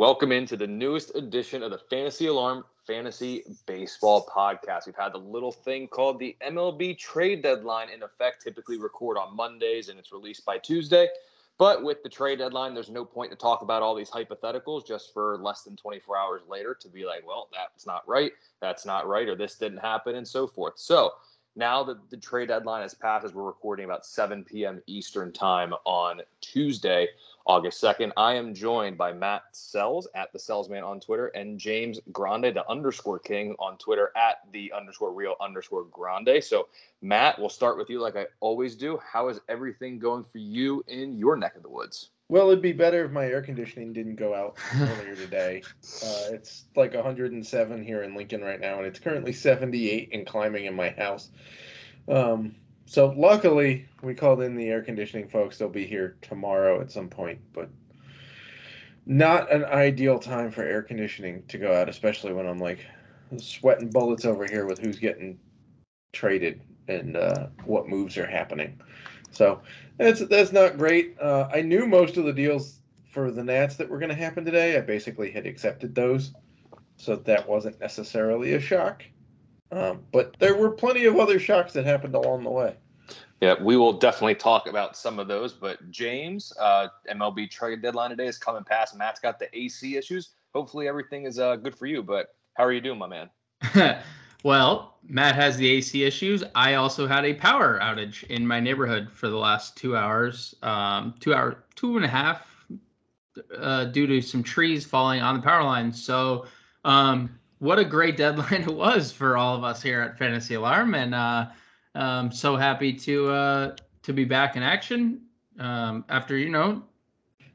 welcome into the newest edition of the Fantasy Alarm Fantasy Baseball Podcast. We've had the little thing called the MLB trade deadline in effect, typically record on Mondays and it's released by Tuesday. But with the trade deadline, there's no point to talk about all these hypotheticals just for less than 24 hours later to be like, well, that's not right, that's not right, or this didn't happen, and so forth. So now that the trade deadline has passed, as we're recording about 7 p.m. Eastern time on Tuesday, August 2nd, I am joined by Matt Selz at the Selzman on Twitter and James Grande, the underscore king on Twitter at the underscore real underscore Grande. So, Matt, we'll start with you like I always do. How is everything going for you in your neck of the woods? Well, it'd be better if my air conditioning didn't go out earlier today. Uh, it's like 107 here in Lincoln right now, and it's currently 78 and climbing in my house. Um, so luckily, we called in the air conditioning folks. They'll be here tomorrow at some point, but not an ideal time for air conditioning to go out, especially when I'm like sweating bullets over here with who's getting traded and uh, what moves are happening. So that's that's not great. Uh, I knew most of the deals for the Nats that were going to happen today. I basically had accepted those, so that wasn't necessarily a shock. Um, but there were plenty of other shocks that happened along the way. Yeah, we will definitely talk about some of those. But James, uh, MLB trade deadline today is coming past. Matt's got the AC issues. Hopefully, everything is uh, good for you. But how are you doing, my man? Well, Matt has the AC issues. I also had a power outage in my neighborhood for the last two hours, um, two hour, two and a half, uh, due to some trees falling on the power line. So, um, what a great deadline it was for all of us here at Fantasy Alarm, and uh, I'm so happy to uh, to be back in action um, after you know.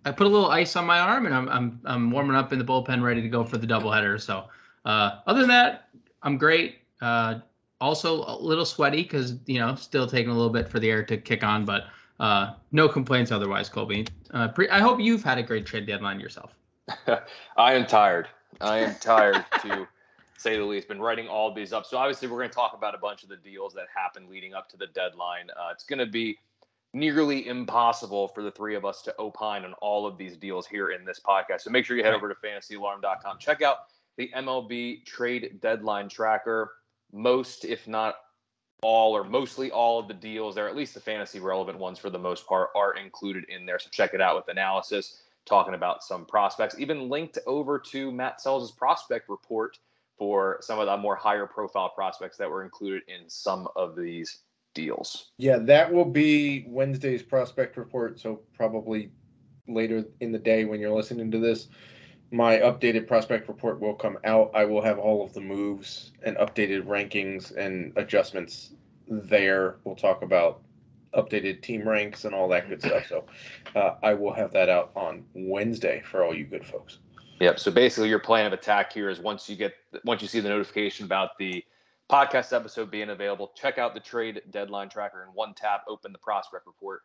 I put a little ice on my arm, and I'm I'm I'm warming up in the bullpen, ready to go for the doubleheader. So, uh, other than that, I'm great. Uh, also a little sweaty because you know still taking a little bit for the air to kick on, but uh, no complaints otherwise, Colby. Uh, pre- I hope you've had a great trade deadline yourself. I am tired. I am tired to say the least. Been writing all these up, so obviously we're going to talk about a bunch of the deals that happened leading up to the deadline. Uh, it's going to be nearly impossible for the three of us to opine on all of these deals here in this podcast. So make sure you head over to fantasyalarm.com. Check out the MLB trade deadline tracker. Most, if not all, or mostly all of the deals there, at least the fantasy relevant ones for the most part, are included in there. So check it out with analysis, talking about some prospects, even linked over to Matt Selz' prospect report for some of the more higher profile prospects that were included in some of these deals. Yeah, that will be Wednesday's prospect report. So probably later in the day when you're listening to this my updated prospect report will come out. I will have all of the moves and updated rankings and adjustments there. We'll talk about updated team ranks and all that good stuff. So uh, I will have that out on Wednesday for all you good folks. Yep. So basically, your plan of attack here is once you get once you see the notification about the podcast episode being available, check out the trade deadline tracker in one tab, open the prospect report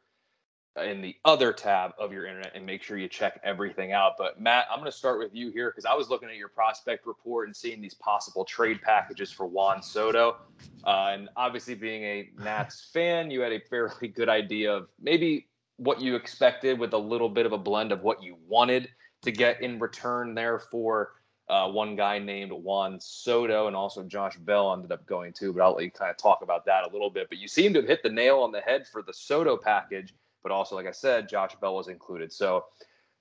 in the other tab of your internet and make sure you check everything out. But Matt, I'm going to start with you here because I was looking at your prospect report and seeing these possible trade packages for Juan Soto. Uh, and obviously, being a Nats fan, you had a fairly good idea of maybe what you expected with a little bit of a blend of what you wanted to get in return there for uh, one guy named Juan Soto and also Josh Bell ended up going too. But I'll let you kind of talk about that a little bit. But you seem to have hit the nail on the head for the Soto package but also, like I said, Josh Bell was included. So,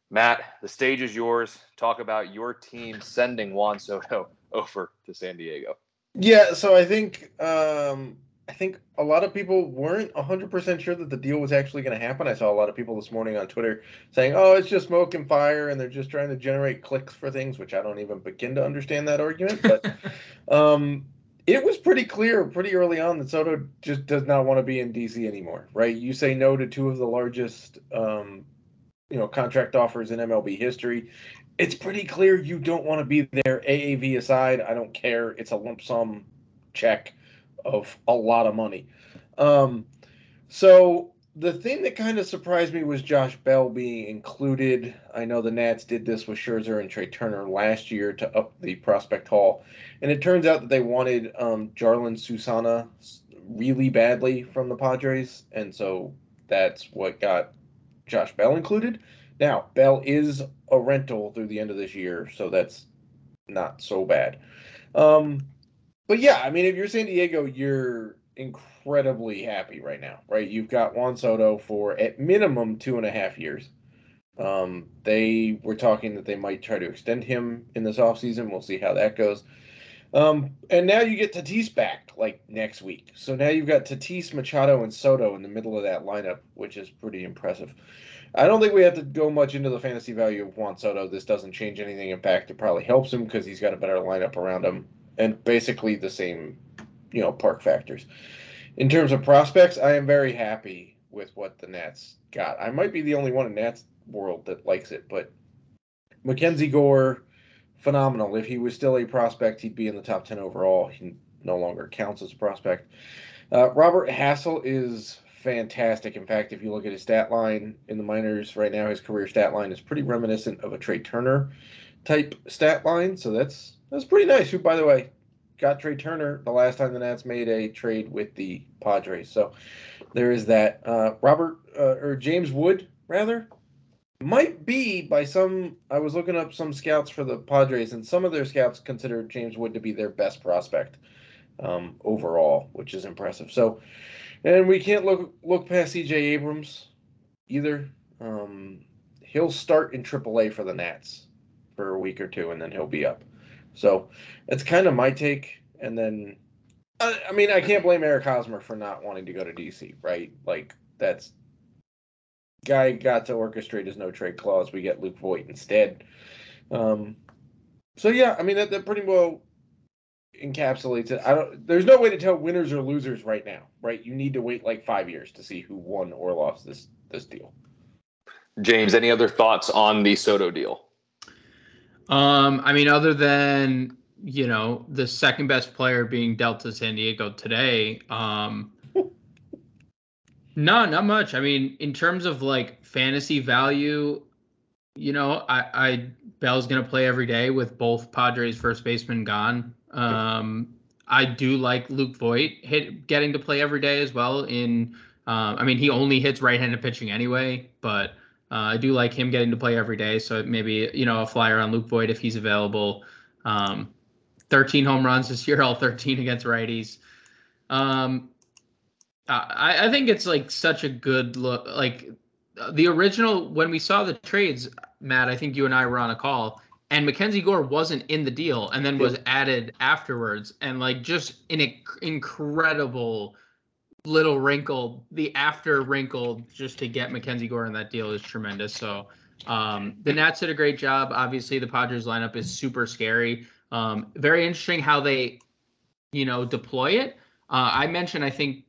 Matt, the stage is yours. Talk about your team sending Juan Soto over to San Diego. Yeah, so I think um, I think a lot of people weren't 100% sure that the deal was actually going to happen. I saw a lot of people this morning on Twitter saying, "Oh, it's just smoke and fire and they're just trying to generate clicks for things," which I don't even begin to understand that argument, but um, it was pretty clear pretty early on that Soto just does not want to be in DC anymore, right? You say no to two of the largest, um, you know, contract offers in MLB history. It's pretty clear you don't want to be there. AAV aside, I don't care. It's a lump sum check of a lot of money. Um, so the thing that kind of surprised me was Josh Bell being included. I know the Nats did this with Scherzer and Trea Turner last year to up the prospect haul, and it turns out that they wanted um, Jarlin Susana really badly from the Padres, and so that's what got Josh Bell included. Now, Bell is a rental through the end of this year, so that's not so bad. Um, but yeah, I mean, if you're San Diego, you're incredibly happy right now, right? You've got Juan Soto for at minimum two and a half years. Um, they were talking that they might try to extend him in this offseason. We'll see how that goes. Um, and now you get Tatis back like next week. So now you've got Tatis, Machado, and Soto in the middle of that lineup, which is pretty impressive. I don't think we have to go much into the fantasy value of Juan Soto. This doesn't change anything. In fact, it probably helps him because he's got a better lineup around him and basically the same, you know, park factors. In terms of prospects, I am very happy with what the Nats got. I might be the only one in Nats world that likes it, but Mackenzie Gore, phenomenal. If he was still a prospect, he'd be in the top 10 overall. He no longer counts as a prospect. Uh, Robert Hassell is fantastic. In fact, if you look at his stat line in the minors right now, his career stat line is pretty reminiscent of a Trea Turner type stat line. So that's that's pretty nice. Who, by the way, got Trea Turner the last time the Nats made a trade with the Padres. So there is that. Uh, Robert uh, or James Wood rather might be by some. I was looking up some scouts for the Padres, and some of their scouts consider James Wood to be their best prospect um, overall, which is impressive. So, and we can't look look past C.J. Abrams either. Um, he'll start in AAA for the Nats for a week or two, and then he'll be up. So that's kind of my take. And then, I, I mean, I can't blame Eric Hosmer for not wanting to go to DC, right? Like that's guy got to orchestrate his no trade clause. We get Luke Voit instead. Um, so yeah, I mean that, that pretty well encapsulates it. I don't. There's no way to tell winners or losers right now, right? You need to wait like five years to see who won or lost this this deal. James, any other thoughts on the Soto deal? Um, I mean, other than you know the second best player being dealt to San Diego today, um, no, not much. I mean, in terms of like fantasy value, you know, I, I Bell's gonna play every day with both Padres first baseman gone. Um, I do like Luke Voit hit getting to play every day as well. In, um, I mean, he only hits right-handed pitching anyway, but uh, I do like him getting to play every day. So maybe you know a flyer on Luke Voit if he's available. Um, 13 home runs this year, all 13 against righties. Um, I, I think it's like such a good look. Like the original when we saw the trades, Matt. I think you and I were on a call, and Mackenzie Gore wasn't in the deal, and then was added afterwards, and like just an incredible little wrinkle. The after wrinkle just to get Mackenzie Gore in that deal is tremendous. So um, the Nats did a great job. Obviously, the Padres lineup is super scary. Um, very interesting how they, you know, deploy it. Uh, I mentioned, I think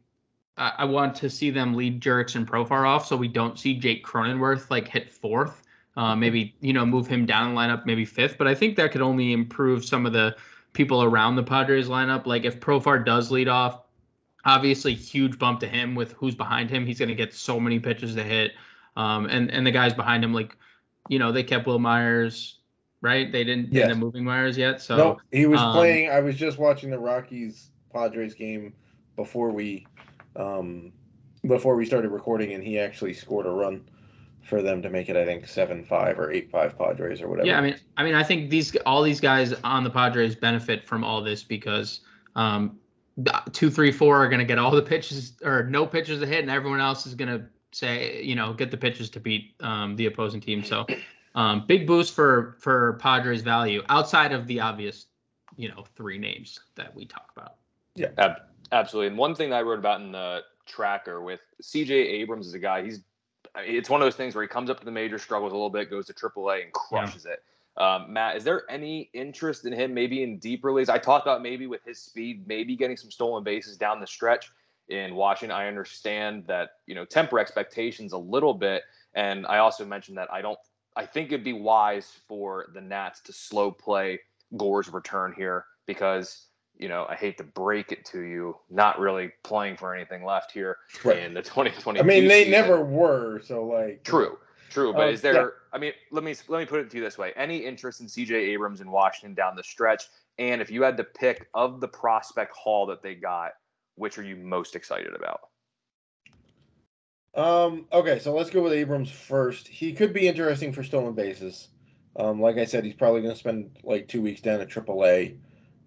I want to see them lead Jurickson and Profar off so we don't see Jake Cronenworth like hit fourth. Uh, maybe you know move him down the lineup, maybe fifth. But I think that could only improve some of the people around the Padres lineup. Like if Profar does lead off, obviously huge bump to him with who's behind him. He's going to get so many pitches to hit, um, and and the guys behind him, like you know, they kept Wil Myers, right? They didn't yes. end up moving Myers yet. So no, he was um, playing. I was just watching the Rockies Padres game before we um, before we started recording, and he actually scored a run for them to make it. I think seven five or eight five Padres or whatever. Yeah, I mean, I mean, I think these all these guys on the Padres benefit from all this because um, two, three, four are going to get all the pitches or no pitches to hit, and everyone else is going to say, you know, get the pitches to beat um, the opposing team. So, um, big boost for for Padres value outside of the obvious, you know, three names that we talk about. Yeah, ab- absolutely. And one thing that I wrote about in the tracker with CJ Abrams is a guy. He's it's one of those things where he comes up to the major, struggles a little bit, goes to AAA, and crushes yeah. it. Um, Matt, is there any interest in him maybe in deep release? I talked about maybe with his speed, maybe getting some stolen bases down the stretch in Washington. I understand that, you know, temper expectations a little bit. And I also mentioned that I don't, I think it'd be wise for the Nats to slow play Gore's return here because, you know, I hate to break it to you, not really playing for anything left here right. in the 2020. I mean, they season. never were. So, like, true. True, but uh, is there? I mean, let me let me put it to you this way: any interest in C.J. Abrams in Washington down the stretch? And if you had to pick of the prospect haul that they got, which are you most excited about? Um, okay, so let's go with Abrams first. He could be interesting for stolen bases. Um, like I said, he's probably going to spend like two weeks down at AAA,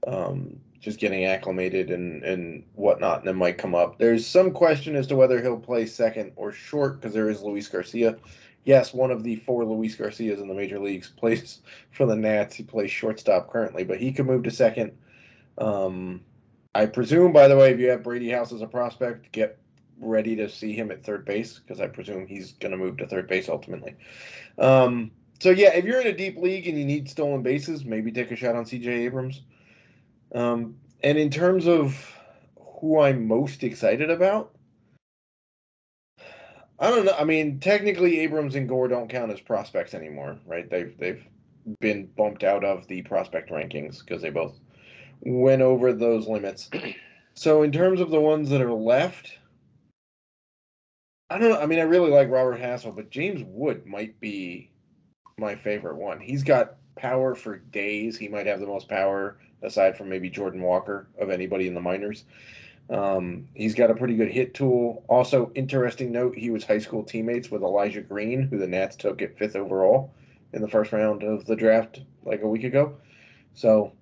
um, just getting acclimated and and whatnot, and then might come up. There's some question as to whether he'll play second or short because there is Luis Garcia. Yes, one of the four Luis Garcias in the major leagues plays for the Nats. He plays shortstop currently, but he could move to second. Um, I presume, by the way, if you have Brady House as a prospect, get ready to see him at third base because I presume he's going to move to third base ultimately. Um, so yeah, if you're in a deep league and you need stolen bases, maybe take a shot on CJ Abrams. Um, and in terms of who I'm most excited about, I don't know. I mean, technically, Abrams and Gore don't count as prospects anymore, right? They've they've been bumped out of the prospect rankings because they both went over those limits. So in terms of the ones that are left, I don't know. I mean, I really like Robert Hassell, but James Wood might be my favorite one. He's got power for days. He might have the most power aside from maybe Jordan Walker of anybody in the minors. Um, he's got a pretty good hit tool. Also, interesting note: he was high school teammates with Elijah Green, who the Nats took at fifth overall in the first round of the draft like a week ago. So,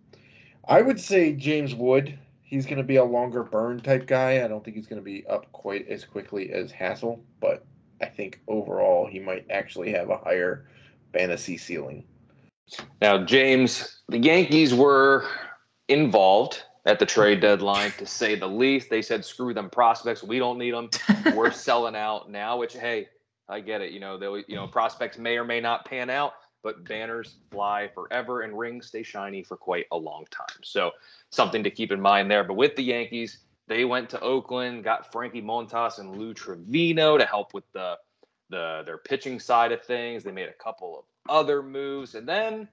I would say James Wood. He's going to be a longer burn type guy. I don't think he's going to be up quite as quickly as Hassell, but I think overall he might actually have a higher fantasy ceiling. Now, James, the Yankees were involved at the trade deadline, to say the least. They said, "Screw them prospects. We don't need them. We're selling out now." Which, hey, I get it. You know, they, you know, prospects may or may not pan out, but banners fly forever and rings stay shiny for quite a long time. So, something to keep in mind there. But with the Yankees, they went to Oakland, got Frankie Montas and Lou Trivino to help with the the their pitching side of things. They made a couple of other moves, and then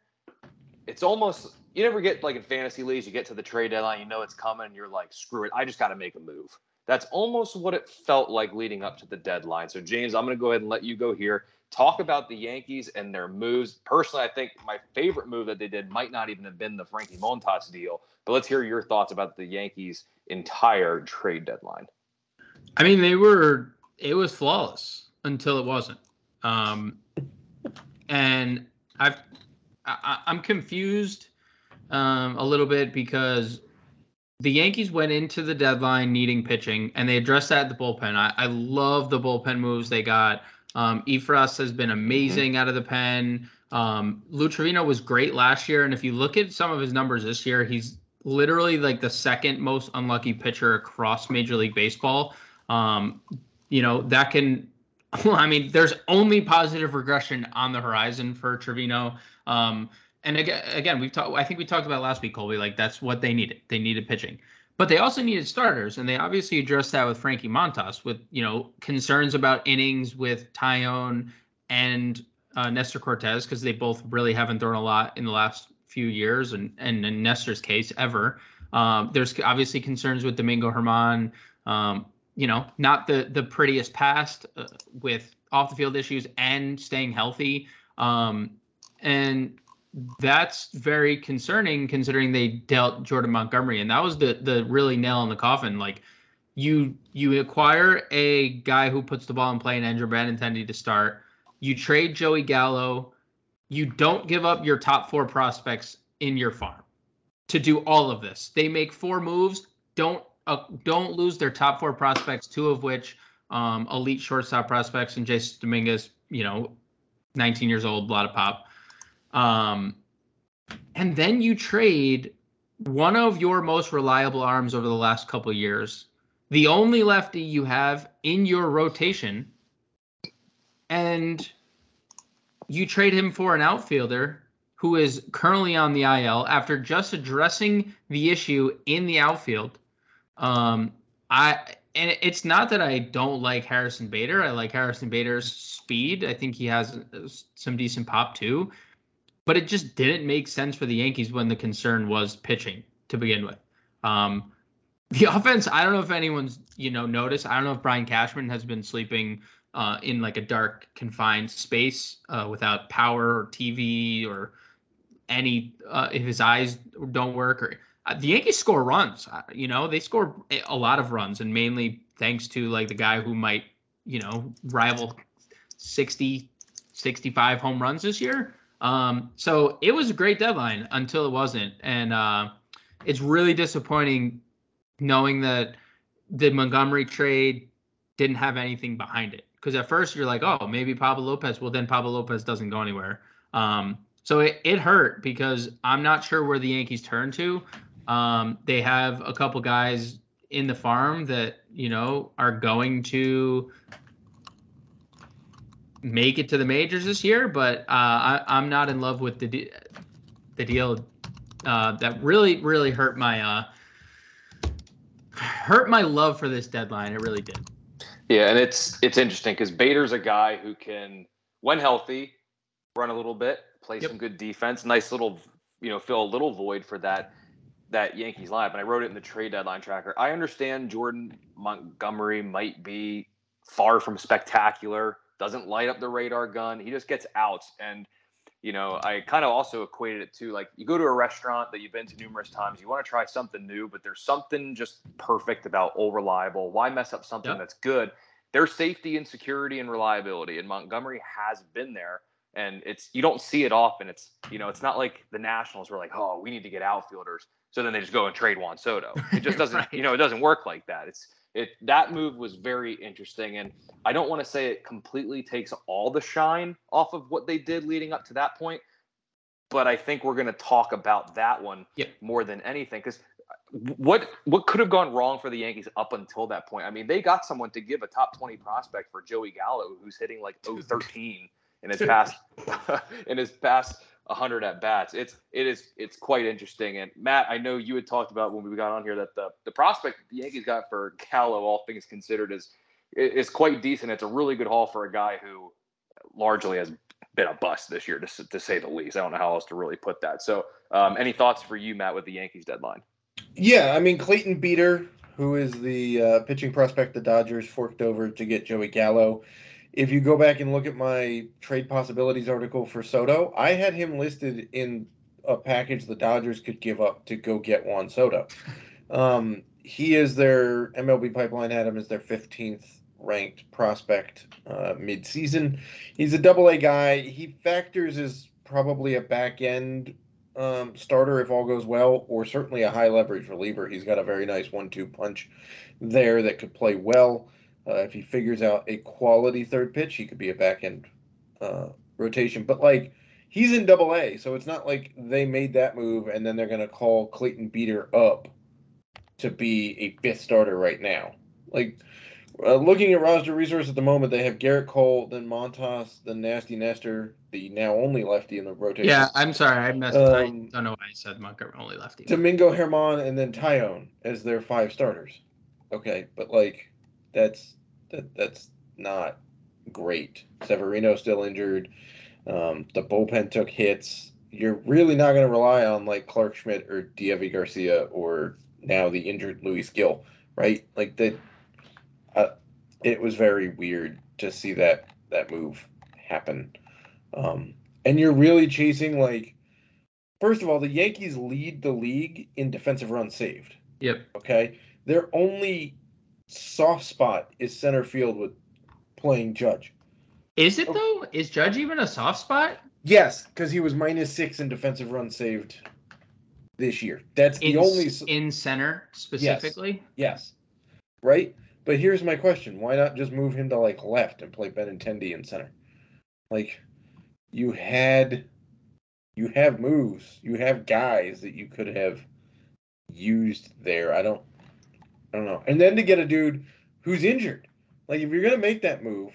it's almost you never get like in fantasy leagues, you get to the trade deadline, you know it's coming, and you're like, screw it, I just got to make a move. That's almost what it felt like leading up to the deadline. So, James, I'm going to go ahead and let you go here. Talk about the Yankees and their moves. Personally, I think my favorite move that they did might not even have been the Frankie Montas deal, but let's hear your thoughts about the Yankees' entire trade deadline. I mean, they were, it was flawless until it wasn't. Um, and I've, I, I'm confused um, a little bit because the Yankees went into the deadline needing pitching, and they addressed that at the bullpen. I, I love the bullpen moves they got. Um, has been mm-hmm. amazing mm-hmm. out of the pen. Um, Lou Trivino was great last year, and if you look at some of his numbers this year, he's literally like the second most unlucky pitcher across Major League Baseball. Um, you know that can. Well, I mean, there's only positive regression on the horizon for Trivino. Um, and again, again, we've talked. I think we talked about last week, Colby. Like that's what they needed. They needed pitching, but they also needed starters, and they obviously addressed that with Frankie Montas, with you know concerns about innings with Taillon and uh, Nestor Cortes because they both really haven't thrown a lot in the last few years, and and in Nestor's case, ever. Um, there's obviously concerns with Domingo German. Um, you know, not the the prettiest past uh, with off the field issues and staying healthy. Um, and that's very concerning considering they dealt Jordan Montgomery, and that was the the really nail in the coffin. Like you you acquire a guy who puts the ball in play and Andrew Benintendi to start. You trade Joey Gallo. You don't give up your top four prospects in your farm to do all of this. They make four moves. Don't uh, don't lose their top four prospects, two of which um, elite shortstop prospects, and Jasson Dominguez. You know, 19 years old, a lot of pop. Um, and then you trade one of your most reliable arms over the last couple years, the only lefty you have in your rotation, and you trade him for an outfielder who is currently on the IL after just addressing the issue in the outfield. Um, I and it's not that I don't like Harrison Bader. I like Harrison Bader's speed. I think he has some decent pop too but it just didn't make sense for the Yankees when the concern was pitching to begin with. Um, the offense, I don't know if anyone's you know noticed. I don't know if Brian Cashman has been sleeping uh, in like a dark confined space uh, without power or TV or any uh, if his eyes don't work or uh, the Yankees score runs. Uh, you know they score a lot of runs and mainly thanks to like the guy who might you know, rival 60, 65 home runs this year. Um, so it was a great deadline until it wasn't. And uh, it's really disappointing knowing that the Montgomery trade didn't have anything behind it. Because at first you're like, oh, maybe Pablo Lopez. Well, then Pablo Lopez doesn't go anywhere. Um, so it, it hurt because I'm not sure where the Yankees turn to. Um, they have a couple guys in the farm that you know are going to make it to the majors this year, but uh, I, am not in love with the de- the deal uh, that really really hurt my uh, hurt my love for this deadline. It really did. Yeah, and it's it's interesting because Bader's a guy who can, when healthy, run a little bit, play yep. some good defense, nice little you know fill a little void for that that Yankees lineup. And I wrote it in the trade deadline tracker. I understand Jordan Montgomery might be far from spectacular doesn't light up the radar gun. He just gets outs. And, you know, I kind of also equated it to like you go to a restaurant that you've been to numerous times, you want to try something new, but there's something just perfect about old reliable. Why mess up something yep. that's good? There's safety and security and reliability, and Montgomery has been there. And it's you don't see it often. It's you know, it's not like the Nationals were like, oh, we need to get outfielders. So then they just go and trade Juan Soto. It just doesn't, right. you know, it doesn't work like that. It's it that move was very interesting and i don't want to say it completely takes all the shine off of what they did leading up to that point but i think we're going to talk about that one yeah. more than anything because uh, what what could have gone wrong for the yankees up until that point? I mean they got someone to give a top 20 prospect for joey gallo who's hitting like 013 in his past in his past 100 at bats. It's it is it's quite interesting. And Matt, I know you had talked about when we got on here that the the prospect the Yankees got for Gallo, all things considered, is is quite decent. It's a really good haul for a guy who largely has been a bust this year, to, to say the least. I don't know how else to really put that. So, um, any thoughts for you, Matt, with the Yankees deadline? Yeah, I mean Clayton Beeter, who is the uh, pitching prospect the Dodgers forked over to get Joey Gallo if you go back and look at my trade possibilities article for Soto, I had him listed in a package the Dodgers could give up to go get Juan Soto. Um, he is their MLB pipeline had him as their 15th ranked prospect uh, mid-season. He's a double A guy. He factors as probably a back end um, starter if all goes well, or certainly a high leverage reliever. He's got a very nice one-two punch there that could play well. Uh, if he figures out a quality third pitch, he could be a back end uh, rotation. But like he's in Double A, so it's not like they made that move and then they're gonna call Clayton Beeter up to be a fifth starter right now. Like uh, looking at roster resource at the moment, they have Gerrit Cole, then Montas, then Nasty Nestor, the now only lefty in the rotation. Yeah, I'm sorry, I messed. Um, I don't know why I said Montgomery only lefty. Domingo German and then Taillon as their five starters. Okay, but like that's that that's not great. Severino still injured. Um, the bullpen took hits. You're really not going to rely on like Clarke Schmidt or Deivi Garcia or now the injured Luis Gil, right? Like that. Uh, it was very weird to see that that move happen. Um, and you're really chasing like, first of all, the Yankees lead the league in defensive runs saved. Yep. Okay. They're only soft spot is center field with playing Judge. Is it oh. though? Is Judge even a soft spot? Yes, because he was minus six in defensive runs saved this year. That's the in, only in center specifically. Yes. yes. Right. But here's my question: Why not just move him to like left and play Benintendi in center? Like, you had, you have moves, you have guys that you could have used there. I don't. I don't know. And then to get a dude who's injured. Like if you're gonna make that move,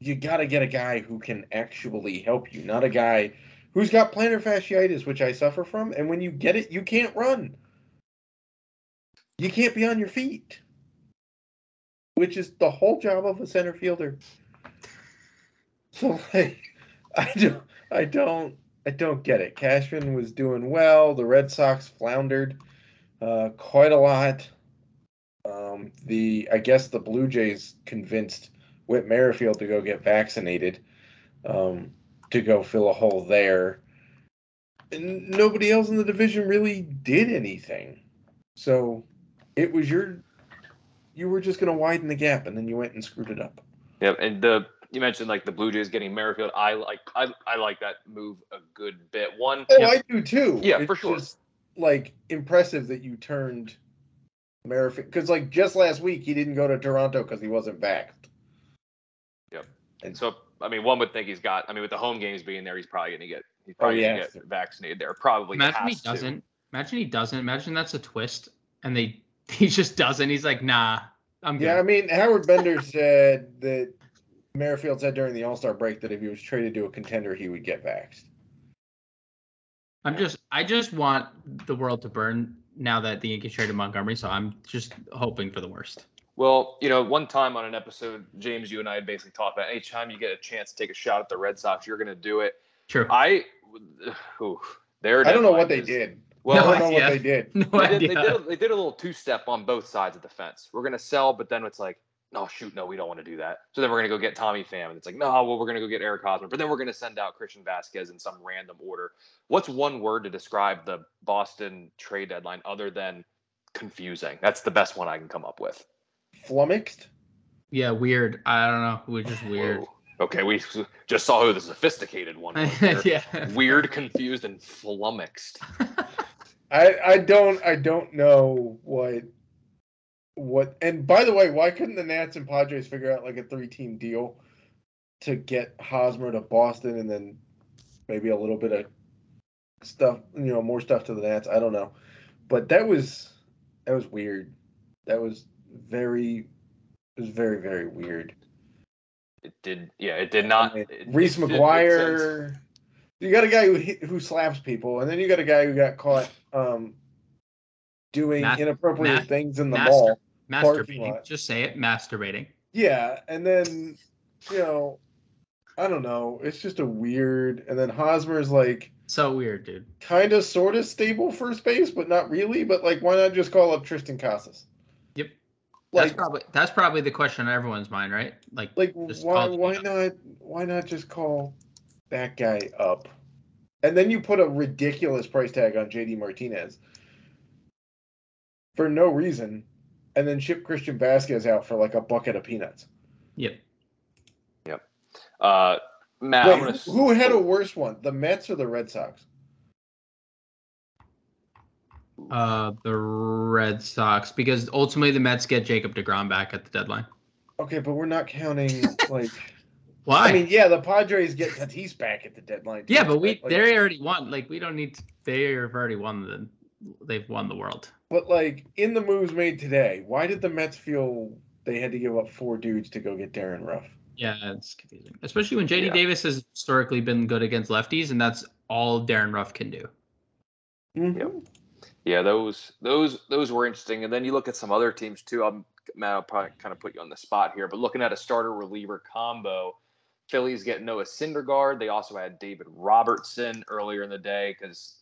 you gotta get a guy who can actually help you, not a guy who's got plantar fasciitis, which I suffer from, and when you get it, you can't run. You can't be on your feet. Which is the whole job of a center fielder. So like I don't I don't I don't get it. Cashman was doing well. The Red Sox floundered uh, quite a lot. Um, the I guess the Blue Jays convinced Whit Merrifield to go get vaccinated um, to go fill a hole there. And nobody else in the division really did anything. So it was your you were just going to widen the gap and then you went and screwed it up. Yep, and the you mentioned like the Blue Jays getting Merrifield. I like I I like that move a good bit. One, Oh. I do too. Yeah, it's for sure. Just, like impressive that you turned Merrifield because like just last week he didn't go to Toronto because he wasn't backed. Yep. And so I mean, one would think he's got. I mean, with the home games being there, he's probably going to get. He's oh, probably he going to get vaccinated there. Probably. Imagine he has to. doesn't. Imagine he doesn't. Imagine that's a twist, and they he just doesn't. He's like, nah, I'm good. Yeah, I mean Howard Bender said that Merrifield said during the All Star break that if he was traded to a contender, he would get vaxxed. I'm just I just want the world to burn now that the Yankees traded Montgomery. So I'm just hoping for the worst. Well, you know, one time on an episode, James, you and I had basically talked about anytime you get a chance to take a shot at the Red Sox, you're going to do it. True. I, ooh, their I don't know what they did. Well, I don't know what they did. no they, did, idea. they, did a, they did a little two step on both sides of the fence. We're going to sell, but then it's like, no, shoot, no, we don't want to do that. So then we're going to go get Tommy Pham. And it's like, no, well, we're going to go get Eric Hosmer. But then we're going to send out Christian Vázquez in some random order. What's one word to describe the Boston trade deadline other than confusing? That's the best one I can come up with. Flummoxed. yeah, weird. I don't know. We're just weird. Whoa. Okay, we just saw who the sophisticated one was. yeah. Weird, confused, and flummoxed. I I don't I don't know what what and by the way, why couldn't the Nats and Padres figure out like a three team deal to get Hosmer to Boston and then maybe a little bit of stuff, you know, more stuff to the Nats. I don't know. But that was that was weird. That was very it was very, very weird. It did, yeah, it did not. I mean, it- Reese it didn't make sense. McGuire. You got a guy who hit- who slaps people, and then you got a guy who got caught um, doing Mas- inappropriate mas- things in the master- mall. Masturbating. Just say it. Masturbating. Yeah, and then you know, I don't know. It's just a weird. And then Hosmer's like So weird, dude. kind of, sort of stable first base, but not really. But like, why not just call up Triston Casas? Yep. That's probably that's probably the question on everyone's mind, right? Like, like why why not why not just call that guy up and then you put a ridiculous price tag on jd martinez for no reason and then ship christian vázquez out for like a bucket of peanuts yep. Yep. Uh, Matt, Wait, gonna. who, who had a worse one the mets or the red sox Uh, the Red Sox because ultimately the Mets get Jacob Degrom back at the deadline. okay but we're not counting like Why? i mean yeah the padres get tatis back at the deadline too, yeah, but we like, they already won. Like, we don't need. To, they have already won the. They've won the world. But like in the moves made today why did the mets feel they had to give up four dudes to go get darin ruf Yeah, it's confusing, especially when JD Yeah. Davis has historically been good against lefties, and that's all Darin Ruf can do. Mhm. Yeah, those those those were interesting. And then you look at some other teams too. I'm Matt, I'll probably kind of put you on the spot here, but looking at a starter reliever combo, Phillies get Noah Syndergaard. They also had David Robertson earlier in the day because,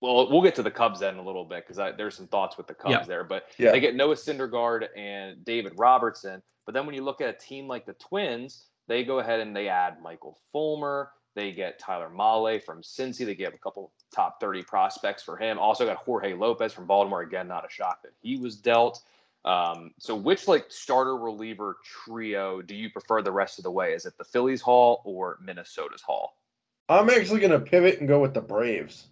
well, we'll get to the Cubs then in a little bit because there's some thoughts with the Cubs Yeah. there. But Yeah. they get Noah Syndergaard and David Robertson. But then when you look at a team like the Twins, they go ahead and they add Michael Fulmer. They get Tyler Mahle from Cincy. They give a couple top 30 prospects for him. Also got Jorge Lopez from Baltimore. Again, not a shock that he was dealt. Um, so which like starter reliever trio do you prefer the rest of the way? Is it the Phillies Haul or Minnesota's Haul? I'm actually going to pivot and go with the Braves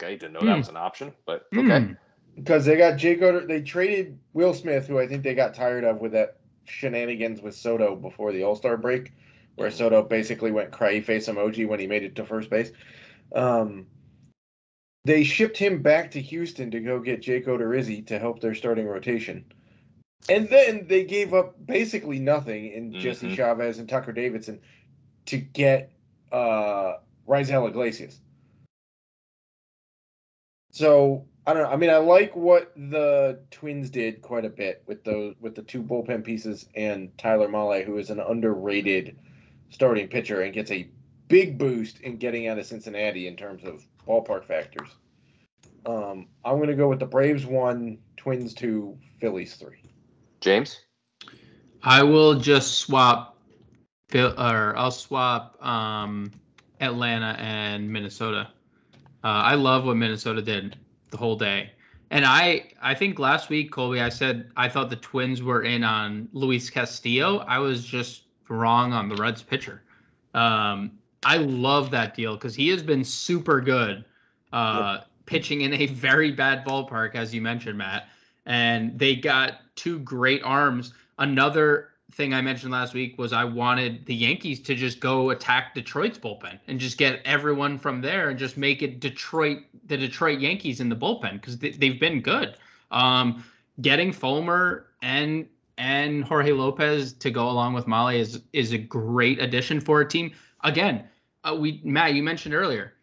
Okay, didn't know Hmm. that was an option, but okay. Hmm. because they got Jake Oder. They traded Will Smith, who I think they got tired of with that shenanigans with Soto before the All Star break, where Soto basically went cry face emoji when he made it to first base. Um, they shipped him back to Houston to go get Jake Odorizzi to help their starting rotation. And then they gave up basically nothing in Jesse Mhm. Chavez and Tucker Davidson to get uh Raisel Iglesias. So I don't know. I mean, I like what the Twins did quite a bit with those with the two bullpen pieces and Tyler Mahle, who is an underrated starting pitcher and gets a big boost in getting out of Cincinnati in terms of ballpark factors. Um, I'm going to go with the Braves one, Twins two, Phillies three. James? I will just swap, Phil, or I'll swap um, Atlanta and Minnesota. Uh, I love what Minnesota did the whole day. And I I think last week, Colby, I said I thought the Twins were in on Luis Castillo. I was just wrong on the Reds pitcher. Um, I love that deal because he has been super good, uh, yep. pitching in a very bad ballpark, as you mentioned, Matt. And they got two great arms. Another thing I mentioned last week was I wanted the Yankees to just go attack Detroit's bullpen and just get everyone from there and just make it Detroit, the Detroit Yankees in the bullpen because they, have been good. Um, getting Fulmer and and Jorge Lopez to go along with Mahle is is a great addition for a team. Again, uh, we Matt, you mentioned earlier,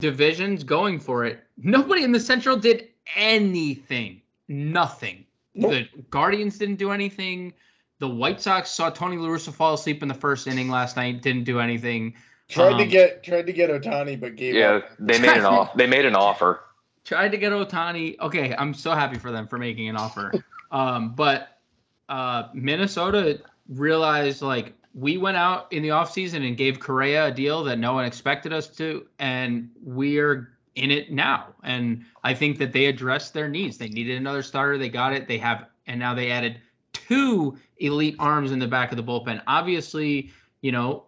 divisions going for it. Nobody in the Central did anything. Nothing. Nope. The Guardians didn't do anything. The White Sox saw Tony La Russa fall asleep in the first inning last night. Didn't do anything. Tried um, to get tried to get Ohtani, but gave yeah, up. they made an offer. They made an offer. Tried to get Ohtani. Okay, I'm so happy for them for making an offer. um, but uh, Minnesota realized like we went out in the offseason and gave Correa a deal that no one expected us to, and we're in it now. And I think that they addressed their needs. They needed another starter. They got it. They have, and now they added two elite arms in the back of the bullpen. Obviously, you know,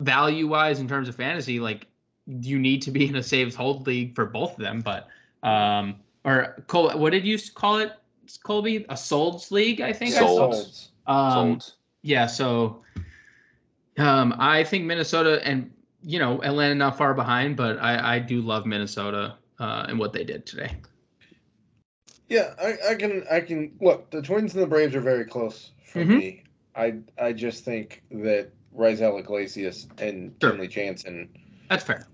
value wise in terms of fantasy, like you need to be in a saves hold league for both of them. But um, or Col- what did you call it, Colby? A solds league, I think. Solds. I um, solds. Yeah. So um, I think Minnesota and you know Atlanta not far behind, but I I do love Minnesota uh, and what they did today. Yeah, I, I can I can look. The Twins and the Braves are very close for mm-hmm. me. I I just think that Raisel Iglesias and sure. Kenley Jansen. That's fair.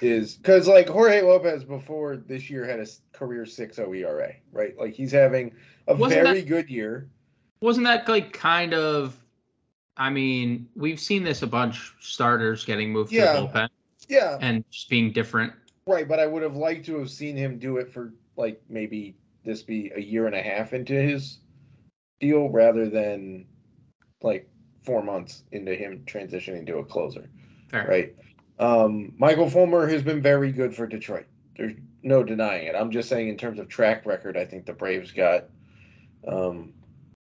Is because like Jorge Lopez before this year had a career 6.0 ERA, right? Like he's having a wasn't very that, good year. Wasn't that like kind of? I mean, we've seen this a bunch. Starters getting moved yeah. to the bullpen. Yeah. And just being different. Right, but I would have liked to have seen him do it for like maybe this be a year and a half into his deal rather than like four months into him transitioning to a closer. Fair. Right. Um, Michael Fulmer has been very good for Detroit. There's no denying it. I'm just saying in terms of track record, I think the Braves got um,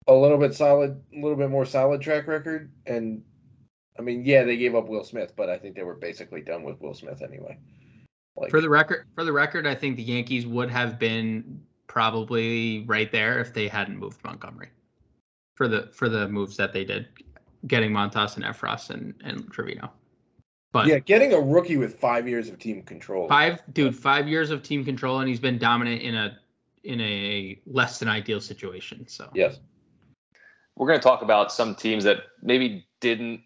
a little bit solid, a little bit more solid track record. And I mean, yeah, they gave up Will Smith, but I think they were basically done with Will Smith anyway. Like, for the record, for the record, I think the Yankees would have been probably right there if they hadn't moved Montgomery for the for the moves that they did, getting Montas and Effross and and Trivino. But yeah, getting a rookie with five years of team control. Five, dude, five years of team control, and he's been dominant in a in a less than ideal situation. So yes, we're going to talk about some teams that maybe didn't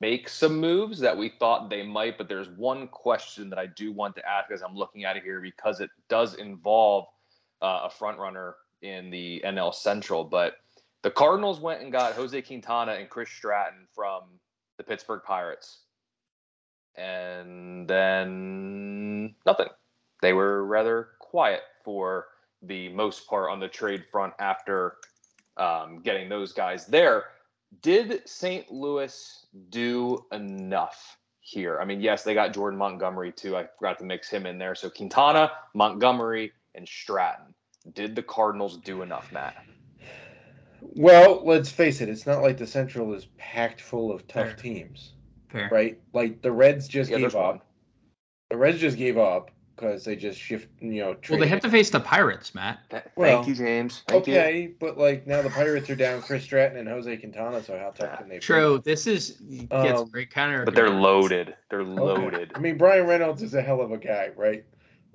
make some moves that we thought they might, but there's one question that I do want to ask as I'm looking at it here because it does involve uh, a front runner in the NL Central. But the Cardinals went and got Jose Quintana and Chris Stratton from the Pittsburgh Pirates. And then nothing. They were rather quiet for the most part on the trade front after um, getting those guys there. Did St. Louis do enough here? I mean, yes, they got Jordan Montgomery too. I forgot to mix him in there. So Quintana, Montgomery, and Stratton. Did the Cardinals do enough, Matt? Well, let's face it, it's not like the Central is packed full of tough Fair. teams. Fair. Right? Like the Reds just yeah, gave up. One. The Reds just gave up because they just shift, you know. Well, they have to face the Pirates, Matt. Thank well, you, James. Thank okay, you. but like now the Pirates are down Chris Stratton and Jose Quintana, so how tough can they? Be? True. Play? This is gets um, great counter. But they're loaded. They're loaded. Okay. I mean, Bryan Reynolds is a hell of a guy, right?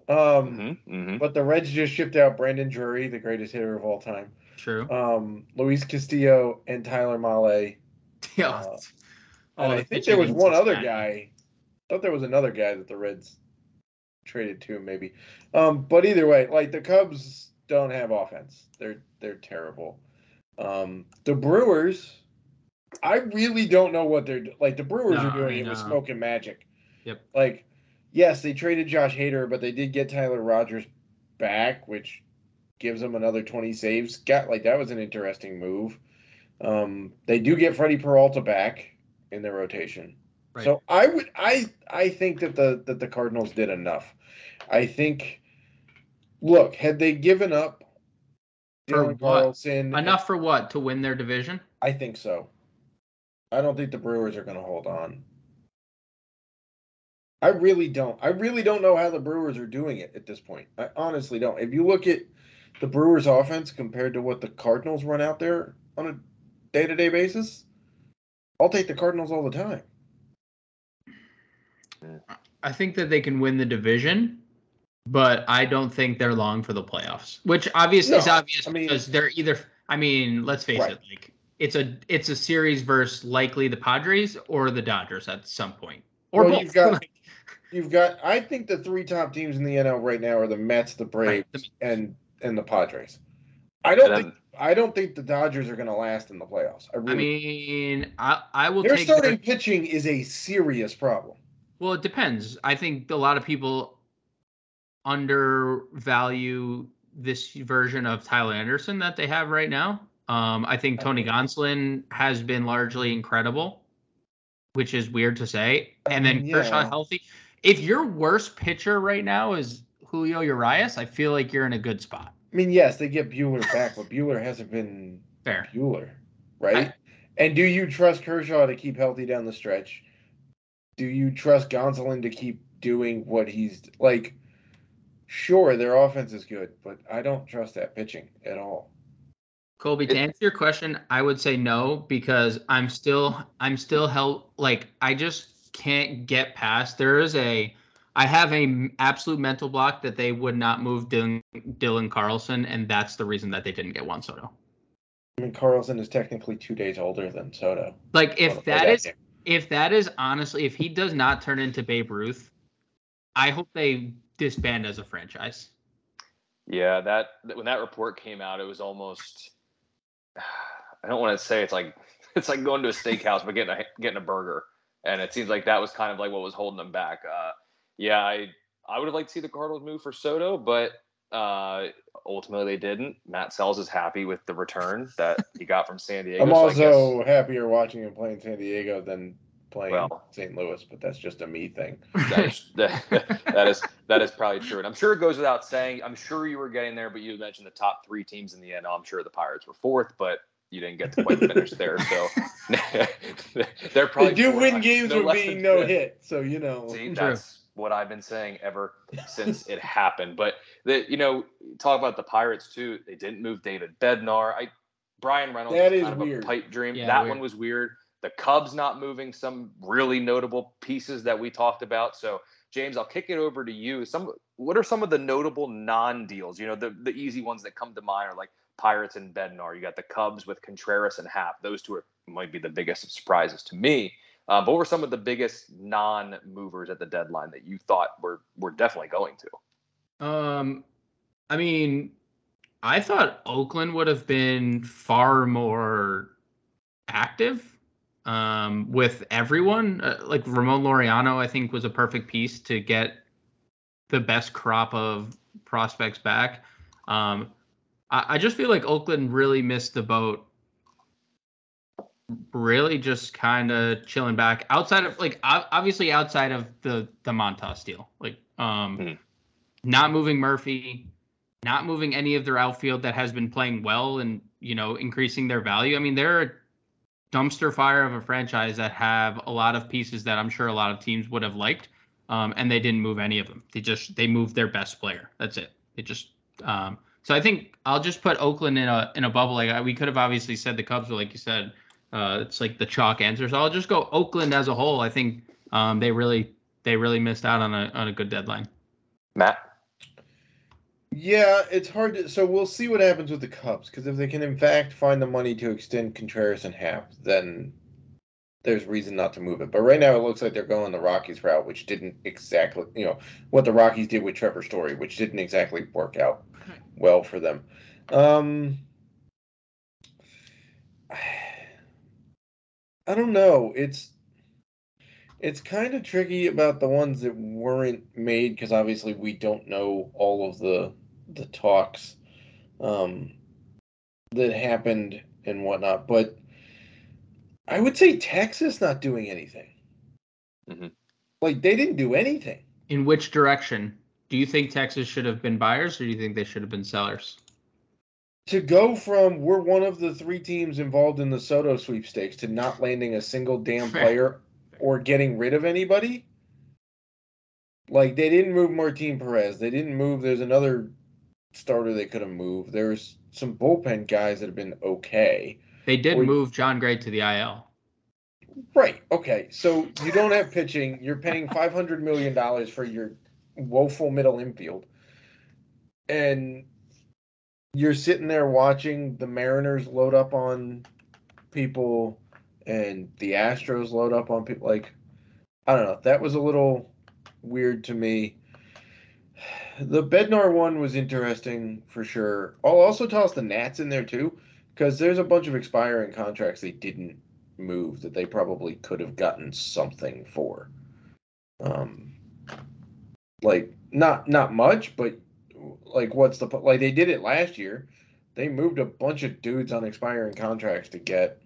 Um, mm-hmm, mm-hmm. But the Reds just shipped out Brandon Drury, the greatest hitter of all time. True. Um, Luis Castillo and Tyler Mahle. Yeah. Uh, oh, I think there was one other guy. I thought there was another guy that the Reds traded to, maybe. Um, but either way, like the Cubs don't have offense. They're they're terrible. Um, the Brewers, I really don't know what they're like. The Brewers no, are doing it with smoke and magic. Yep. Like yes, they traded Josh Hader, but they did get Tyler Rogers back, which gives them another 20 saves. Got like that was an interesting move. Um, they do get Freddy Peralta back in their rotation. Right. So I would I I think that the that the Cardinals did enough. I think Look, had they given up For Dylan what? Carlson, Enough for what to win their division? I think so. I don't think the Brewers are going to hold on. I really don't. I really don't know how the Brewers are doing it at this point. I honestly don't. If you look at the Brewers' offense compared to what the Cardinals run out there on a day-to-day basis, I'll take the Cardinals all the time. I think that they can win the division, but I don't think they're long for the playoffs. Which obviously is obvious I mean- because they're either. I mean, let's face Right. it. Like it's a it's a series versus likely the Padres or the Dodgers at some point, or Well, both. you've got- You've got. I think the three top teams in the NL right now are the Mets, the Braves, and and the Padres. I don't think. I don't think the Dodgers are going to last in the playoffs. I I mean, I I will their starting their- pitching is a serious problem. Well, it depends. I think a lot of people undervalue this version of Tyler Anderson that they have right now. Um, I think Tony Gonsolin has been largely incredible, which is weird to say. And then Um, Kershaw yeah. healthy. If your worst pitcher right now is Julio Urias, I feel like you're in a good spot. I mean, yes, they get Buehler back, but Buehler hasn't been Fair. Buehler, right? and do you trust Kershaw to keep healthy down the stretch? Do you trust Gonsolin to keep doing what he's like? Sure, their offense is good, but I don't trust that pitching at all. Colby, to answer your question, I would say no because I'm still I'm still held like I just can't get past. There is a I have a m- absolute mental block that they would not move Dylan, Dylan Carlson, and that's the reason that they didn't get Juan Soto. I mean, Carlson is technically two days older than Soto. Like if the that play is game. if that is honestly if he does not turn into Babe Ruth, I hope they disband as a franchise. Yeah, that when that report came out, it was almost. I don't want to say it's like it's like going to a steakhouse but getting a getting a burger, and it seems like that was kind of like what was holding them back. Uh, yeah, I I would have liked to see the Cardinals move for Soto, but uh, ultimately they didn't. Matt Selz is happy with the return that he got from San Diego. I'm so I guess- also happier watching him play in San Diego than playing Well. St. Louis, but that's just a me thing. that is that, that is that is probably true, and I'm sure it goes without saying. I'm sure you were getting there, but you mentioned the top three teams in the NL. I'm sure the Pirates were fourth, but you didn't get to quite finish there. So they're probably They do win I- games no with being no fifth. hit, so you know. See, that's what I've been saying ever since it happened. But the you know talk about the Pirates too. They didn't move David Bednar. I Bryan Reynolds That is is kind weird. of a pipe dream. Yeah, that weird. one was weird. The Cubs not moving some really notable pieces that we talked about. So James, I'll kick it over to you. Some what are some of the notable non-deals? You know, the the easy ones that come to mind are like Pirates and Bednar. You got the Cubs with Contreras and Happ. Those two are might be the biggest surprises to me. Uh, but what were some of the biggest non-movers at the deadline that you thought were were definitely going to? Um, I mean, I thought Oakland would have been far more active um, with everyone. Uh, like Ramon Laureano, I think was a perfect piece to get the best crop of prospects back. Um, I, I just feel like Oakland really missed the boat. Really, just kind of chilling back outside of like obviously outside of the the Montas deal, like um, Mhm. not moving Murphy, not moving any of their outfield that has been playing well and you know increasing their value. I mean, they're a dumpster fire of a franchise that have a lot of pieces that I'm sure a lot of teams would have liked, um, and they didn't move any of them. They just they moved their best player. That's it. They just um, so I think I'll just put Oakland in a in a bubble. Like I- we could have obviously said the Cubs were like you said. Uh, it's like the chalk answer. So I'll just go Oakland as a whole. I think um, they really they really missed out on a on a good deadline. Matt, Yeah, it's hard to. So we'll see what happens with the Cubs because if they can, in fact, find the money to extend Contreras and Happ, then there's reason not to move it. But right now, it looks like they're going the Rockies route, which didn't exactly, you know, what the Rockies did with Trevor Story, which didn't exactly work out well for them. Um, I don't know. It's it's kind of tricky about the ones that weren't made because obviously we don't know all of the the talks um, that happened and whatnot. But I would say Texas not doing anything. Mhm. Like they didn't do anything. In which direction do Do you think Texas should have been buyers, or do you think they should have been sellers? To go from we're one of the three teams involved in the Soto sweepstakes to not landing a single damn player or getting rid of anybody. Like they didn't move Martin Perez. They didn't move. There's another starter they could have moved. There's some bullpen guys that have been okay. They did Or- move Jon Gray to the IL. Right. Okay. So you don't have pitching. You're paying five hundred million dollars for your woeful middle infield, and you're sitting there watching the Mariners load up on people, and the Astros load up on people. Like, I don't know. That was a little weird to me. The Bednar one was interesting for sure. I'll also toss the Nats in there too, because there's a bunch of expiring contracts they didn't move that they probably could have gotten something for. Um, like not not much, but like what's the like they did it last year. They moved a bunch of dudes on expiring contracts to get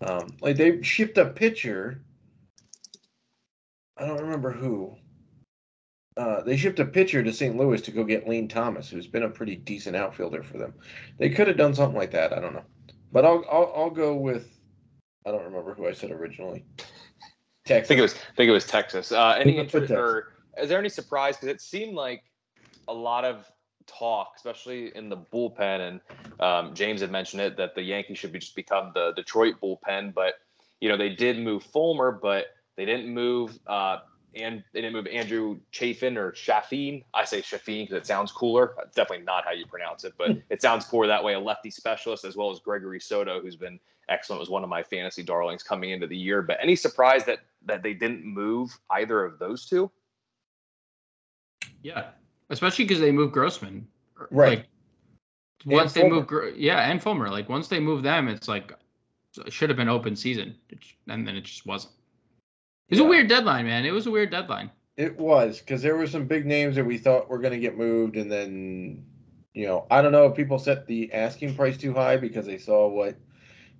um like they shipped a pitcher. I don't remember who. Uh, they shipped a pitcher to St. Louis to go get Lane Thomas, who's been a pretty decent outfielder for them. They could have done something like that. I don't know, but I'll I'll, I'll go with I don't remember who I said originally. I Texas. think it was I think it was Texas. Uh, any interest or is there any surprise? Because it seemed like a lot of talk, especially in the bullpen, and um, James had mentioned it that the Yankees should be just become the Detroit bullpen. But you know they did move Fulmer, but they didn't move uh, and they didn't move Andrew Chafin or Chaffin. I say Chaffin because it sounds cooler. That's definitely not how you pronounce it, but it sounds cooler that way. A lefty specialist as well as Gregory Soto, who's been excellent, was one of my fantasy darlings coming into the year. But any surprise that that they didn't move either of those two? Yeah, especially because they moved Grossman. Er, right. Like, once they Fulmer. move, yeah, and Fulmer. Like once they move them, it's like it should have been open season, and then it just wasn't. It was Yeah. a weird deadline, man. It was a weird deadline. It was because there were some big names that we thought were going to get moved, and then, you know, I don't know if people set the asking price too high because they saw what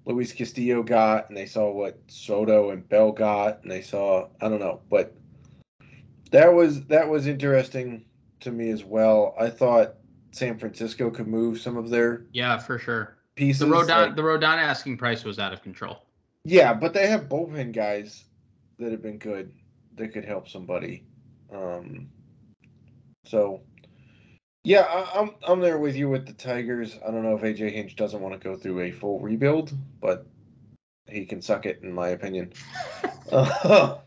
Luis Castillo got, and they saw what Soto and Bell got, and they saw I don't know, but that was that was interesting to me as well. I thought San Francisco could move some of their Yeah, for sure. pieces. The Rodon, like- the Rodon asking price was out of control. Yeah, but they have bullpen guys that have been good that could help somebody. Um, so, yeah, I, I'm I'm there with you with the Tigers. I don't know if AJ Hinch doesn't want to go through a full rebuild, but he can suck it, in my opinion. Uh,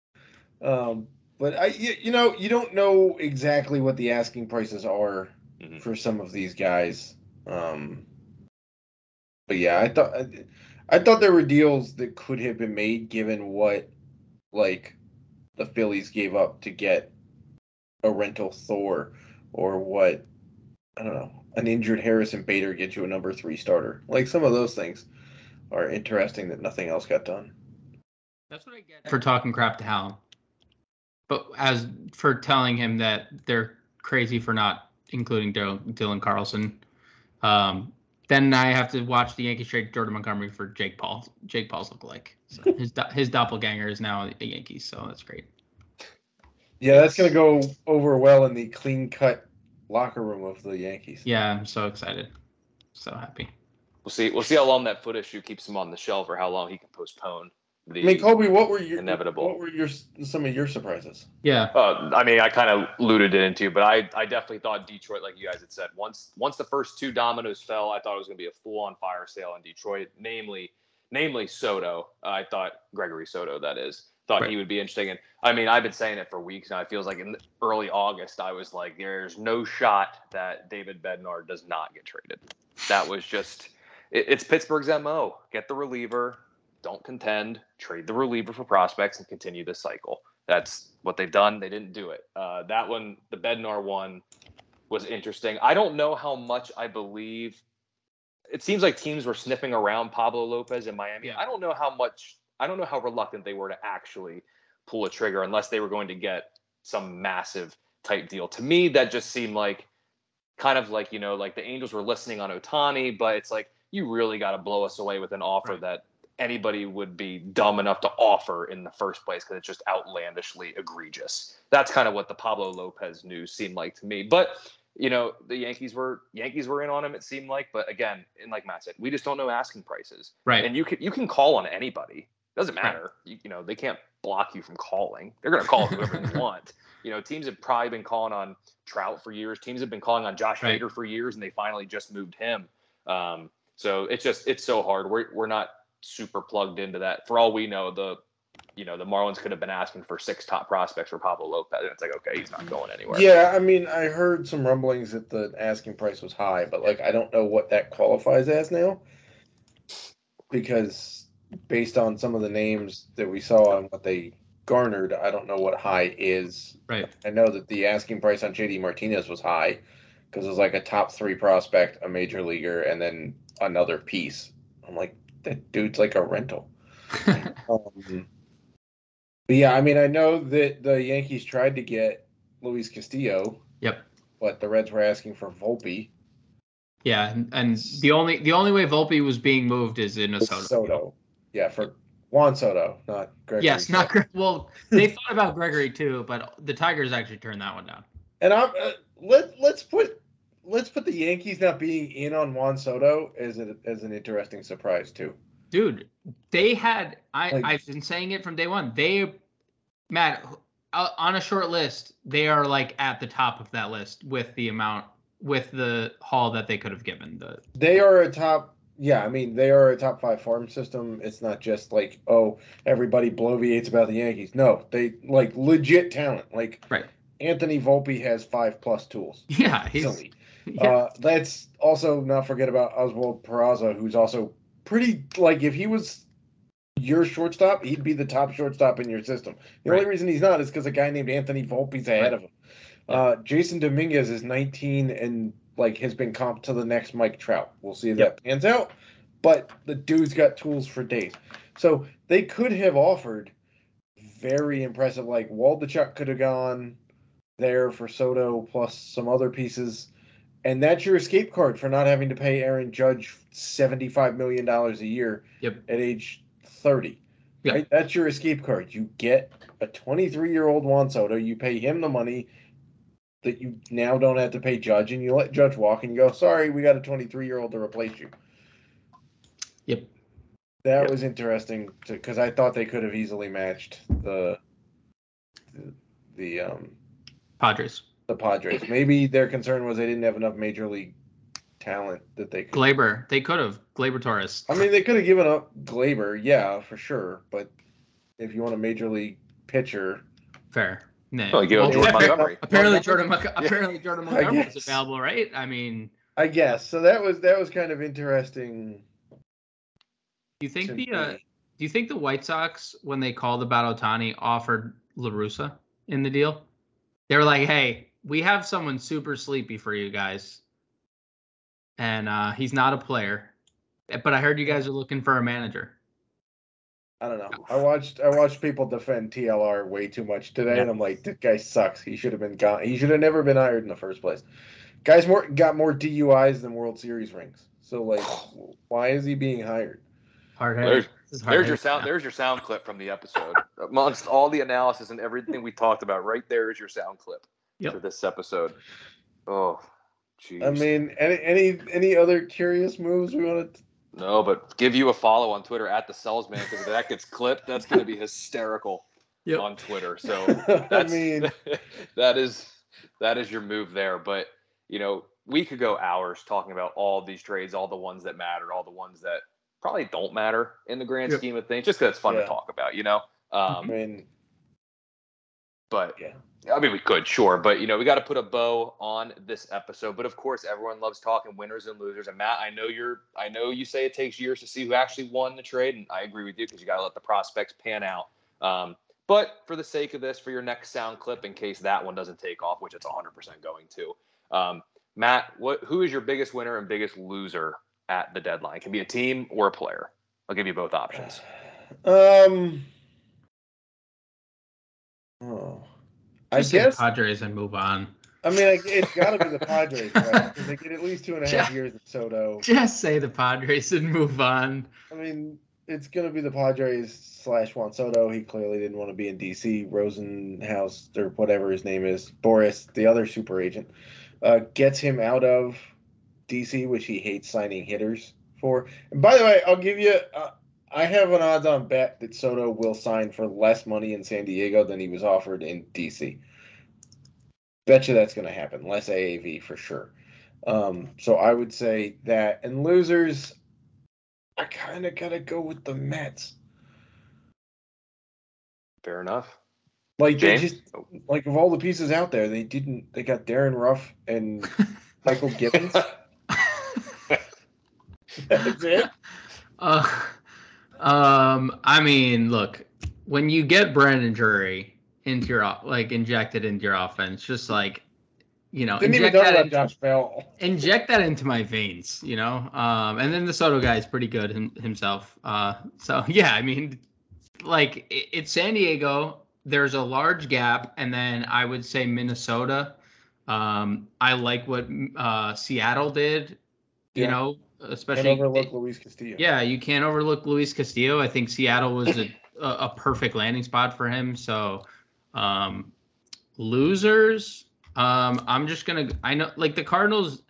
um, but I, you, you know, you don't know exactly what the asking prices are Mhm. for some of these guys. Um, but yeah, I thought I, I thought there were deals that could have been made given what like the Phillies gave up to get a rental Thor or what I don't know an injured Harrison Bader get you a number three starter. Like some of those things are interesting that nothing else got done. That's what I get for talking crap to Hal. But as for telling him that they're crazy for not including Dylan, Dylan Carlson, um, then I have to watch the Yankees trade Jordan Montgomery for Jake Paul. Jake Paul's look like so his do- his doppelganger is now the Yankees, so that's great. Yeah, that's gonna go over well in the clean cut locker room of the Yankees. Yeah, I'm so excited, so happy. We'll see. We'll see how long that foot issue keeps him on the shelf, or how long he can postpone the. I mean, Colby, what were your Inevitable. What were your some of your surprises? Yeah, Uh, I mean, I kind of alluded it into, but I, I definitely thought Detroit, like you guys had said, once once the first two dominoes fell, I thought it was going to be a full on fire sale in Detroit. Namely, namely Soto. I thought Gregory Soto, that is, thought Right. he would be interesting. And I mean, I've been saying it for weeks now. It feels like in early August, I was like, there's no shot that David Bednar does not get traded. That was just, it, it's Pittsburgh's mo. Get the reliever, don't contend, trade the reliever for prospects, and continue this cycle. That's what they've done. They didn't do it. Uh, that one, the Bednar one, was interesting. I don't know how much I believe. It seems like teams were sniffing around Pablo Lopez in Miami. Yeah. I don't know how much. I don't know how reluctant they were to actually pull a trigger unless they were going to get some massive type deal. To me, that just seemed like kind of like you know, like the Angels were listening on Ohtani, but it's like you really got to blow us away with an offer Right. that anybody would be dumb enough to offer in the first place because it's just outlandishly egregious. That's kind of what the Pablo Lopez news seemed like to me. But you know, the Yankees were Yankees were in on him. It seemed like, but again, and like Matt said, we just don't know asking prices. Right. And you can you can call on anybody. Doesn't matter. Right. You, you know, they can't block you from calling. They're going to call whoever they want. You know, teams have probably been calling on Trout for years. Teams have been calling on Josh right. Hader for years, and they finally just moved him. Um, so it's just it's so hard. We're we're not super plugged into that. For all we know, the you know the Marlins could have been asking for six top prospects for Pablo Lopez, and it's like okay, he's not mm-hmm. going anywhere. Yeah, I mean, I heard some rumblings that the asking price was high, but like I don't know what that qualifies as now, because based on some of the names that we saw and what they garnered, I don't know what high is. Right. I know that the asking price on JD Martinez was high because it was like a top three prospect, a major leaguer, and then another piece. I'm like, that dude's like a rental. um, but yeah, I mean, I know that the Yankees tried to get Luis Castillo. Yep. But the Reds were asking for Volpe. Yeah, and, and the only the only way Volpe was being moved is in a Soto. Soto. Yeah, for Juan Soto, not Gregory. Yes, not Gre- well. They thought about Gregory too, but the Tigers actually turned that one down. And I'm uh, let let's put let's put the Yankees not being in on Juan Soto as a, as an interesting surprise too. Dude, they had I like, I've been saying it from day one. They Matt uh, on a short list, they are like at the top of that list with the amount with the haul that they could have given. The they are a top. Yeah, I mean they are a top five farm system. It's not just like oh everybody bloviates about the Yankees. No, they like legit talent. Like right. Anthony Volpe has five plus tools. Yeah, he's. Yeah. Uh, let's also not forget about Oswald Peraza, who's also pretty like if he was your shortstop, he'd be the top shortstop in your system. The right. only reason he's not is because a guy named Anthony Volpe's ahead right. of him. Uh, Jasson Dominguez is 19 and like has been comped to the next Mike Trout. We'll see if yep. that pans out. But the dude's got tools for days. So they could have offered very impressive. Like Waldichuk could have gone there for Soto plus some other pieces. And that's your escape card for not having to pay Aaron Judge $75 million a year yep. at age 30. Yep. Right? That's your escape card. You get a 23 year old Juan Soto, you pay him the money that you now don't have to pay Judge, and you let Judge walk, and you go, sorry, we got a 23 year old to replace you. Yep. That yep. was interesting because I thought they could have easily matched the the, the um Padres. The Padres. Maybe their concern was they didn't have enough major league talent that they could. Gleyber. They could have Gleyber Torres. I mean, they could have given up Gleyber, yeah, for sure. But if you want a major league pitcher, fair. No. Well, well, Jordan Montgomery. Apparently, Jordan, Mon- yeah. apparently Jordan Montgomery was available, right? I mean, I guess so. That was that was kind of interesting. Do you think the uh, do you think the White Sox, when they called about Ohtani, offered La Russa in the deal? They were like, "Hey, we have someone super sleepy for you guys, and uh, he's not a player, but I heard you guys are looking for a manager." I don't know. I watched I watched people defend TLR way too much today, yeah. and I'm like, this guy sucks. He should have been gone. He should have never been hired in the first place. Guys more got more DUIs than World Series rings. So like, why is he being hired? Hard there's, there's your sound. There's your sound clip from the episode. Amongst all the analysis and everything we talked about, right there is your sound clip yep. for this episode. Oh, jeez. I mean, any any any other curious moves we want to no, but give you a follow on Twitter at the Selzman because if that gets clipped, that's going to be hysterical yep. on Twitter. So that's, I mean, that is that is your move there. But you know, we could go hours talking about all these trades, all the ones that matter, all the ones that probably don't matter in the grand yep. scheme of things, just because it's fun yeah. to talk about. You know, um, I mean, but yeah, I mean, we could, sure, but you know, we got to put a bow on this episode. But of course, everyone loves talking winners and losers. And Matt, I know you're, I know you say it takes years to see who actually won the trade, and I agree with you because you got to let the prospects pan out. Um, but for the sake of this, for your next sound clip, in case that one doesn't take off, which it's 100% going to, um, Matt, what, who is your biggest winner and biggest loser at the deadline? It can be a team or a player. I'll give you both options. Um. Oh. I guess Padres and move on. I mean, it's got to be the Padres, right? Because they get at least two and a half just, years of Soto. Just say the Padres and move on. I mean, it's going to be the Padres slash Juan Soto. He clearly didn't want to be in DC. Rosenhaus or whatever his name is, Boras, the other super agent, uh, gets him out of DC, which he hates signing hitters for. And by the way, I'll give you. Uh, I have an odds-on bet that Soto will sign for less money in San Diego than he was offered in DC. Bet you that's going to happen. Less AAV for sure. Um, so I would say that. And losers, I kind of gotta go with the Mets. Fair enough. Like James? they just like of all the pieces out there, they didn't. They got Darin Ruf and Michael Givens. That's it. Uh, um, I mean, look, when you get Brandon Drury into your like injected into your offense, just like you know, Didn't inject that, in- Josh Bell. inject that into my veins, you know. Um, and then the Soto guy is pretty good him, himself. Uh, so yeah, I mean, like it, it's San Diego. There's a large gap, and then I would say Minnesota. Um, I like what uh, Seattle did. You Yeah. know, Especially overlook Luis Castillo. yeah, you can't overlook Luis Castillo. I think Seattle was a, a, a perfect landing spot for him. So, um, losers. Um, I'm just gonna. I know, like the Cardinals.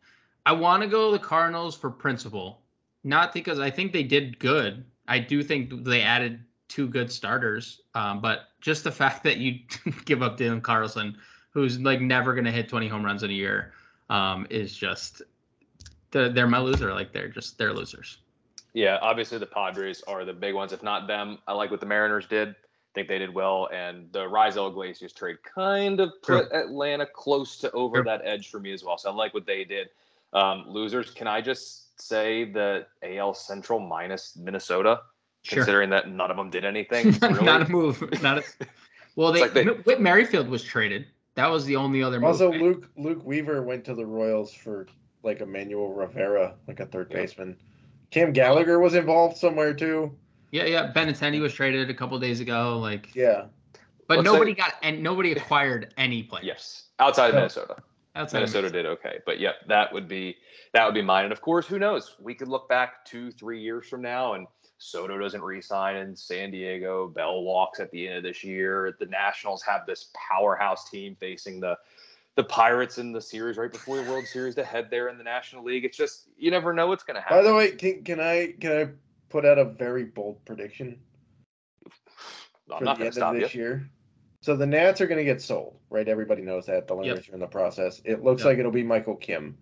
I want to go the Cardinals for principle, not because I think they did good. I do think they added two good starters, um, but just the fact that you give up Dylan Carlson, who's like never gonna hit 20 home runs in a year, um, is just. They're, they're my loser. Like they're just they're losers. Yeah, obviously the Padres are the big ones. If not them, I like what the Mariners did. I think they did well, and the Raisel Iglesias trade kind of True. put Atlanta close to over True. that edge for me as well. So I like what they did. Um, losers, can I just say the AL Central minus Minnesota, Sure. considering that none of them did anything? Really? not a move. Not a. Well, they, like they- Whit Merrifield was traded. That was the only other move. Also. Luke Luke Weaver went to the Royals for like Emmanuel Rivera, like a third Yeah. baseman. Cam Gallagher was involved somewhere too. Yeah, yeah. Benintendi was traded a couple days ago. Like, Yeah. but Let's nobody say- got and nobody acquired any players. yes, outside of No. Minnesota. outside of Minnesota did okay, but yeah, that would be that would be mine. And of course, who knows? We could look back two, three years from now, and Soto doesn't re-sign in San Diego. Bell walks at the end of this year. The Nationals have this powerhouse team facing the the Pirates in the series right before the World Series to head there in the National League. It's just you never know what's going to happen. By the way, can, can I can I put out a very bold prediction I'm for not the going end to stop of you. this year? So the Nats are going to get sold, right? Everybody knows that. The Lerners are in the process. It looks Yep. like it'll be Michael Kim,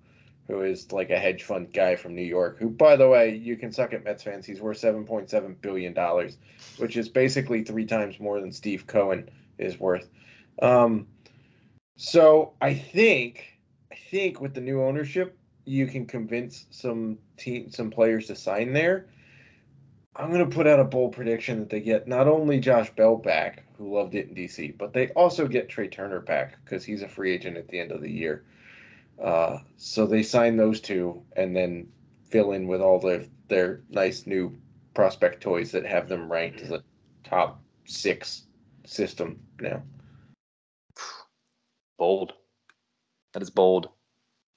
who is like a hedge fund guy from New York. Who, by the way, you can suck at Mets fans. He's worth seven point seven billion dollars, which is basically three times more than Steve Cohen is worth. Um, so I think, I think with the new ownership, you can convince some team, some players to sign there. I'm going to put out a bold prediction that they get not only Josh Bell back, who loved it in DC, but they also get Trea Turner back because he's a free agent at the end of the year. Uh, so they sign those two and then fill in with all their their nice new prospect toys that have them ranked as a top six system now. Bold. That is bold.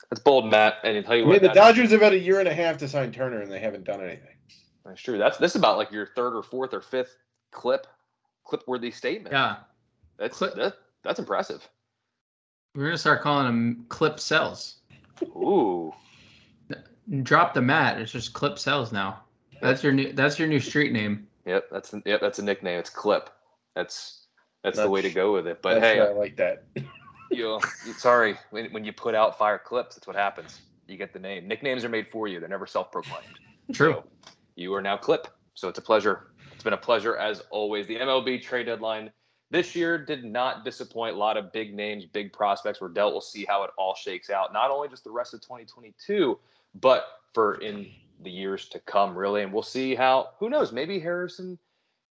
That's bold, Matt. And I tell you I what, the that- Dodgers have had a year and a half to sign Turner, and they haven't done anything. that's true. That's this is about like your third or fourth or fifth clip, clip worthy statement. Yeah, That's Clip- that, that's impressive. we're gonna start calling them clip Selz. Ooh. Drop the mat. It's just clip Selz now. That's your new. That's your new street name. Yep, that's yep, that's a nickname. It's Clip. That's that's the way to go with it. But hey, I like that. you sorry, when, when you put out fire clips, that's what happens. You get the name. Nicknames are made for you. They're never self-proclaimed. True. So, you are now Clip. So it's a pleasure. It's been a pleasure as always. The MLB trade deadline this year did not disappoint. A lot of big names, big prospects were dealt. We'll see how it all shakes out. Not only just the rest of 2022, but for in the years to come, really. And we'll see how. Who knows? Maybe Harrison,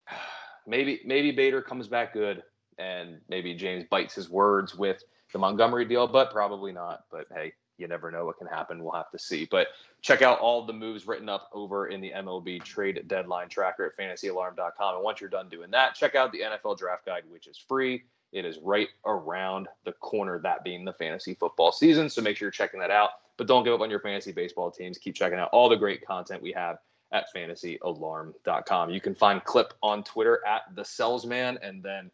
maybe maybe Bader comes back good, and maybe James bites his words with the Montgomery deal, but probably not. But hey, you never know what can happen. We'll have to see. But check out all the moves written up over in the MLB trade deadline tracker at fantasyalarm.com. And once you're done doing that, check out the NFL draft guide, which is free. It is right around the corner, that being the fantasy football season. So make sure you're checking that out. But don't give up on your fantasy baseball teams. Keep checking out all the great content we have at fantasyalarm.com. You can find Clip on Twitter at the Selzman, and then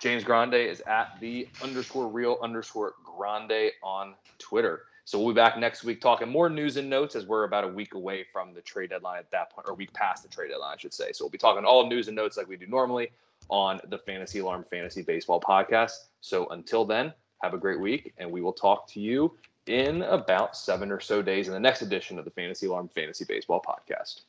James Grande is at the underscore real underscore grande on Twitter. So we'll be back next week talking more news and notes as we're about a week away from the trade deadline at that point, or a week past the trade deadline, I should say. So we'll be talking all news and notes like we do normally on the Fantasy Alarm Fantasy Baseball podcast. So until then, have a great week, and we will talk to you in about seven or so days in the next edition of the Fantasy Alarm Fantasy Baseball podcast.